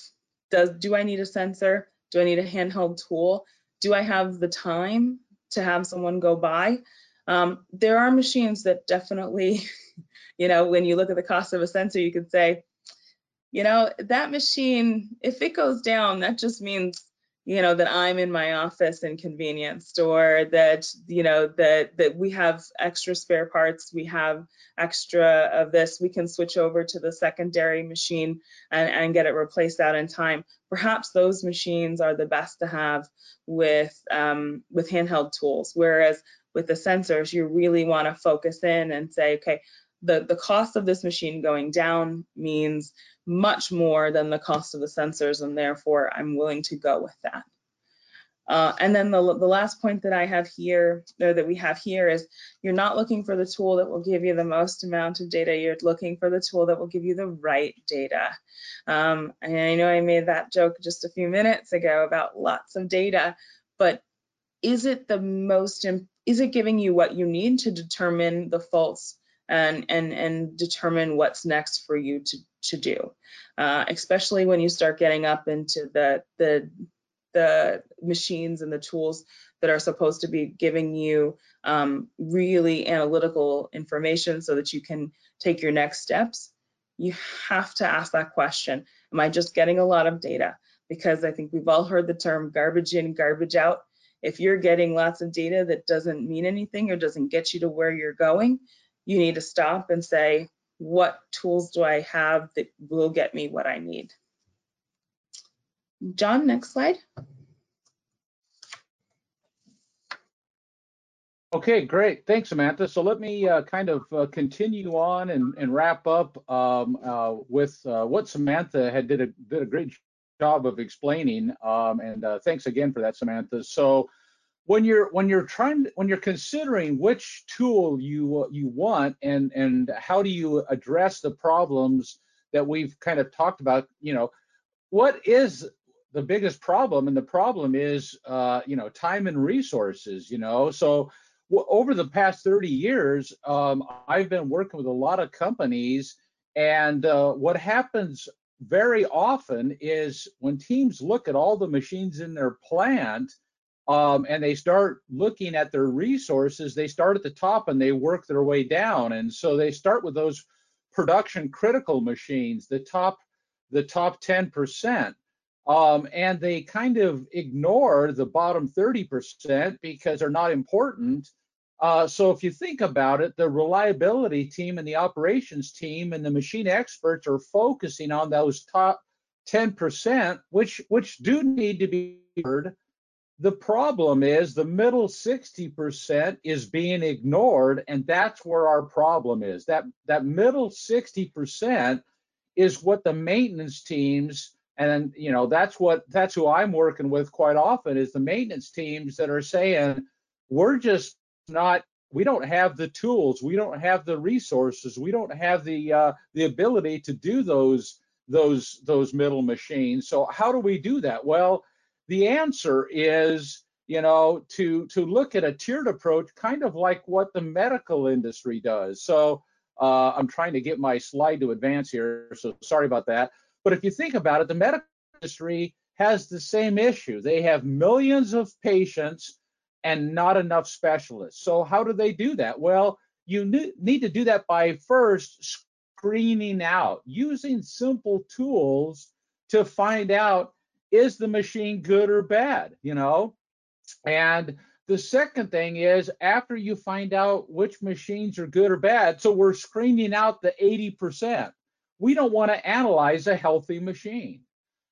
does do I need a sensor? Do I need a handheld tool? Do I have the time to have someone go by? Um, there are machines that definitely, you know, when you look at the cost of a sensor, you could say, you know, that machine, if it goes down, that just means you know that i'm in my office inconvenienced store that you know that that we have extra spare parts we have extra of this we can switch over to the secondary machine and, and get it replaced out in time. Perhaps those machines are the best to have with um, with handheld tools whereas with the sensors you really want to focus in and say okay the the cost of this machine going down means much more than the cost of the sensors and therefore I'm willing to go with that. Uh, and then the, the last point that I have here, or that we have here is you're not looking for the tool that will give you the most amount of data, you're looking for the tool that will give you the right data. Um, and I know I made that joke just a few minutes ago about lots of data, but is it the most, is it giving you what you need to determine the faults and and and determine what's next for you to to do. Uh, especially when you start getting up into the the the machines and the tools that are supposed to be giving you um, really analytical information so that you can take your next steps you have to ask that question am i just getting a lot of data? Because i think we've all heard the term garbage in garbage out. If you're getting lots of data that doesn't mean anything or doesn't get you to where you're going you need to stop and say, what tools do I have that will get me what I need? John, next slide. Okay, great. Thanks, Samantha. So let me uh, kind of uh, continue on and, and wrap up um, uh, with uh, what Samantha had did a, did a great job of explaining. Um, and uh, thanks again for that, Samantha. So when you're when you're trying when you're considering which tool you you want and and how do you address the problems that we've kind of talked about you know what is the biggest problem? And the problem is uh, you know time and resources you know? So over the past 30 years um, i've been working with a lot of companies and uh, what happens very often is when teams look at all the machines in their plant um, and they start looking at their resources, they start at the top and they work their way down. And so they start with those production critical machines, the top, the top 10%. Um, and they kind of ignore the bottom 30% because they're not important. Uh, so if you think about it, the reliability team and the operations team and the machine experts are focusing on those top 10%, which which do need to be heard the problem is the middle 60% is being ignored, and that's where our problem is. That that middle 60% is what the maintenance teams and you know that's what that's who I'm working with quite often is the maintenance teams that are saying we're just not we don't have the tools, we don't have the resources, we don't have the uh, the ability to do those those those middle machines. So how do we do that? Well, the answer is you know to to look at a tiered approach kind of like what the medical industry does. So uh, i'm trying to get my slide to advance here so sorry about that. But if you think about it the medical industry has the same issue. They have millions of patients and not enough specialists. So how do they do that? Well you need to do that by first screening out using simple tools to find out is the machine good or bad, you know? And the second thing is after you find out which machines are good or bad, so we're screening out the 80%. We don't want to analyze a healthy machine.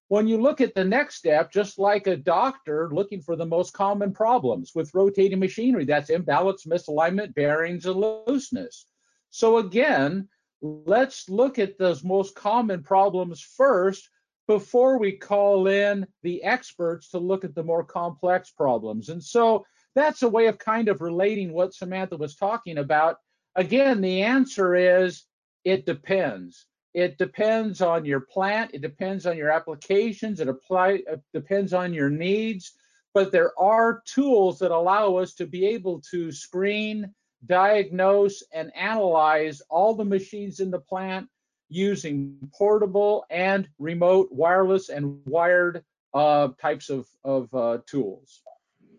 When you look at the next step, just like a doctor looking for the most common problems with rotating machinery, that's imbalance, misalignment, bearings, and looseness. So again, let's look at those most common problems first before we call in the experts to look at the more complex problems. And so that's a way of kind of relating what Samantha was talking about. Again, the answer is it depends. It depends on your plant, it depends on your applications, it apply it depends on your needs, but there are tools that allow us to be able to screen, diagnose, and analyze all the machines in the plant using portable and remote wireless and wired uh, types of, of uh, tools.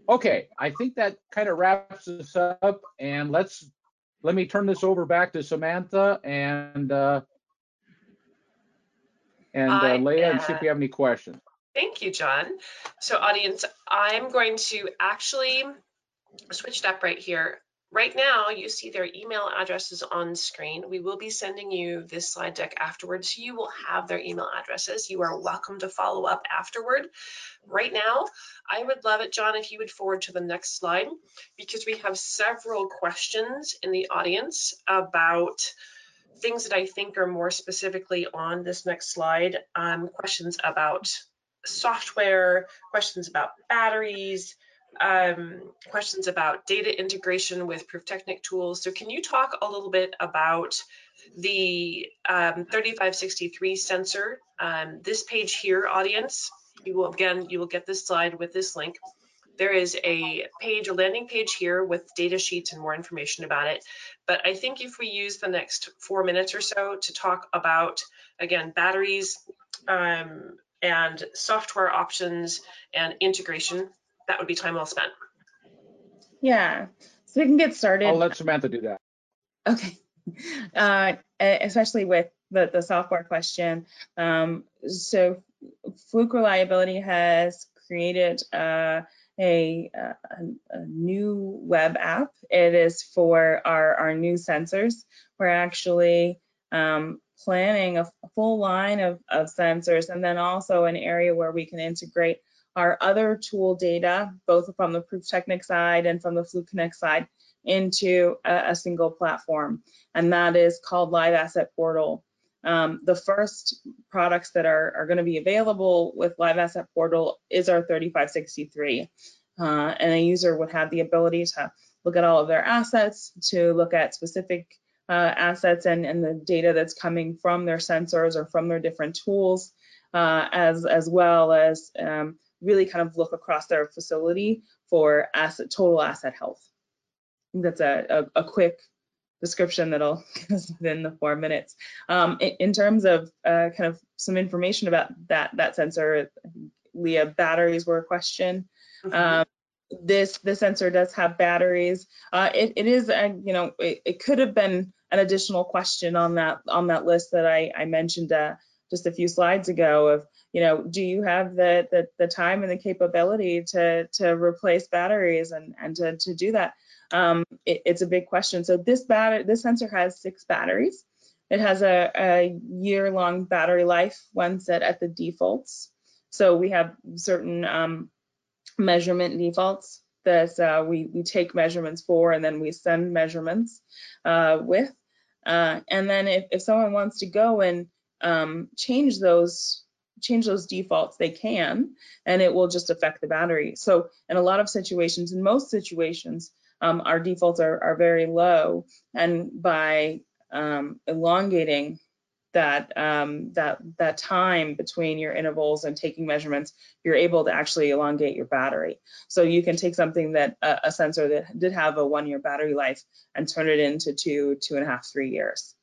Okay, I think that kind of wraps us up and let's, let me turn this over back to Samantha and uh, and uh, Leah and see if we have any questions. Thank you, John. So audience, I'm going to actually switch it up right here. Right now, you see their email addresses on screen. We will be sending you this slide deck afterwards. You will have their email addresses. You are welcome to follow up afterward. Right now, I would love it, John, if you would forward to the next slide, because we have several questions in the audience about things that I think are more specifically on this next slide. Um, questions about software, questions about batteries, um, questions about data integration with Prüftechnik tools. So can you talk a little bit about the um, 3563 sensor? Um, this page here, audience, you will again, you will get this slide with this link. There is a page, a landing page here with data sheets and more information about it. But I think if we use the next four minutes or so to talk about, again, batteries um, and software options and integration, that would be time well spent. Yeah, so we can get started. I'll let Samantha do that. Okay, uh, especially with the, the software question. Um, so Fluke Reliability has created uh, a, a, a new web app. It is for our, our new sensors. We're actually um, planning a full line of, of sensors and then also an area where we can integrate our other tool data, both from the Prüftechnik side and from the Fluke Connect side, into a, a single platform. And that is called Live Asset Portal. Um, the first products that are, are going to be available with Live Asset Portal is our 3563. Uh, and a user would have the ability to look at all of their assets, to look at specific uh, assets and, and the data that's coming from their sensors or from their different tools, uh, as, as well as um, really kind of look across their facility for asset total asset health. I think that's a, a, a quick description that'll get us within the four minutes. Um, in, in, terms of uh, kind of some information about that that sensor, Leah, batteries were a question. Mm -hmm. um, this the sensor does have batteries. Uh, it, it is, a, you know, it, it, could have been an additional question on that on that list that I, I mentioned uh, just a few slides ago of, you know, do you have the the, the time and the capability to to replace batteries and and to, to do that? Um, it, it's a big question. So this battery, this sensor has six batteries. It has a, a year-long battery life one set at the defaults. So we have certain um, measurement defaults that uh, we, we take measurements for and then we send measurements uh, with. Uh, and then if, if someone wants to go and um, change those change those defaults, they can, and it will just affect the battery. So in a lot of situations, in most situations, um, our defaults are, are very low. And by um, elongating that um, that that time between your intervals and taking measurements, you're able to actually elongate your battery. So you can take something that a sensor that did have a one-year battery life and turn it into two, two and a half, three years.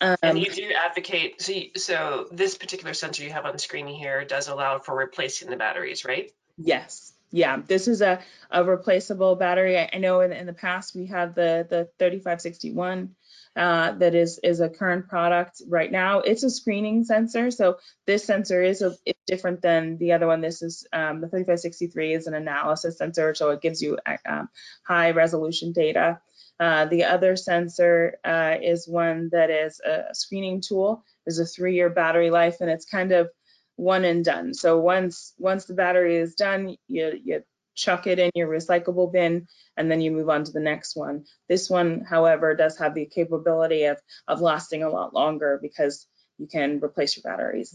Um, and you do advocate. So, you, so this particular sensor you have on screen here does allow for replacing the batteries, right? Yes. Yeah, this is a, a replaceable battery. I, I know in, in the past we had the the 3561 uh, that is is a current product right now. It's a screening sensor, so this sensor is a, different than the other one. This is um, the 3563 is an analysis sensor, so it gives you uh, um, high resolution data. Uh, the other sensor uh, is one that is a screening tool. There's a three-year battery life, and it's kind of one and done. So once once the battery is done, you you chuck it in your recyclable bin, and then you move on to the next one. This one, however, does have the capability of, of lasting a lot longer because you can replace your batteries.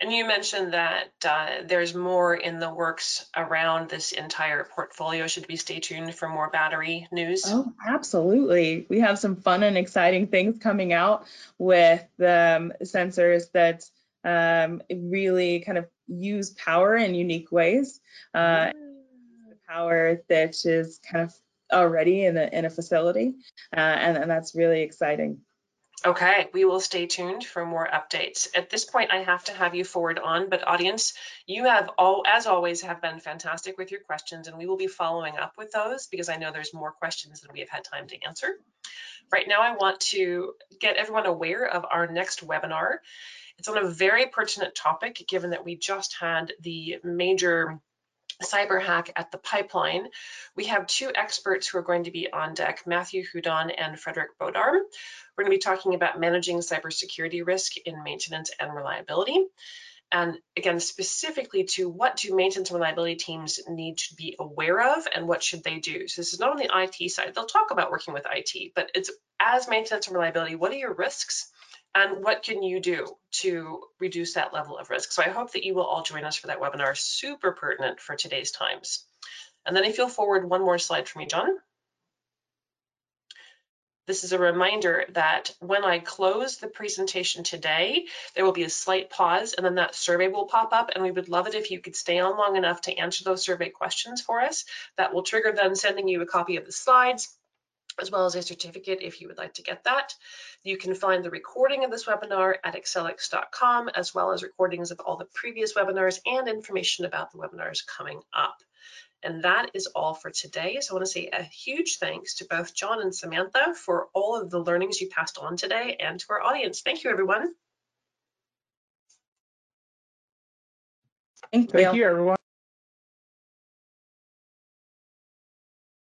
And you mentioned that uh, there's more in the works around this entire portfolio. Should we stay tuned for more battery news? Oh, absolutely. We have some fun and exciting things coming out with um, sensors that um, really kind of use power in unique ways. Uh, mm power that is kind of already in a, in a facility, uh, and, and that's really exciting. Okay, we will stay tuned for more updates. At this point, I have to have you forward on, but audience, you have all, as always, have been fantastic with your questions, and we will be following up with those because I know there's more questions than we have had time to answer. Right now, I want to get everyone aware of our next webinar. It's on a very pertinent topic, given that we just had the major cyber hack at the pipeline. We have two experts who are going to be on deck, Matthew Houdon and Frederick Bodarm. We're going to be talking about managing cybersecurity risk in maintenance and reliability. And again, specifically to what do maintenance and reliability teams need to be aware of and what should they do? So this is not on the IT side. They'll talk about working with IT, but it's as maintenance and reliability, what are your risks? And what can you do to reduce that level of risk? So I hope that you will all join us for that webinar, super pertinent for today's times. And then if you'll forward one more slide for me, John. This is a reminder that when I close the presentation today, there will be a slight pause and then that survey will pop up and we would love it if you could stay on long enough to answer those survey questions for us. That will trigger then sending you a copy of the slides as well as a certificate if you would like to get that. You can find the recording of this webinar at accelix.com as well as recordings of all the previous webinars and information about the webinars coming up. And that is all for today. So I want to say a huge thanks to both John and Samantha for all of the learnings you passed on today and to our audience. Thank you, everyone. Thank you, Thank you, everyone.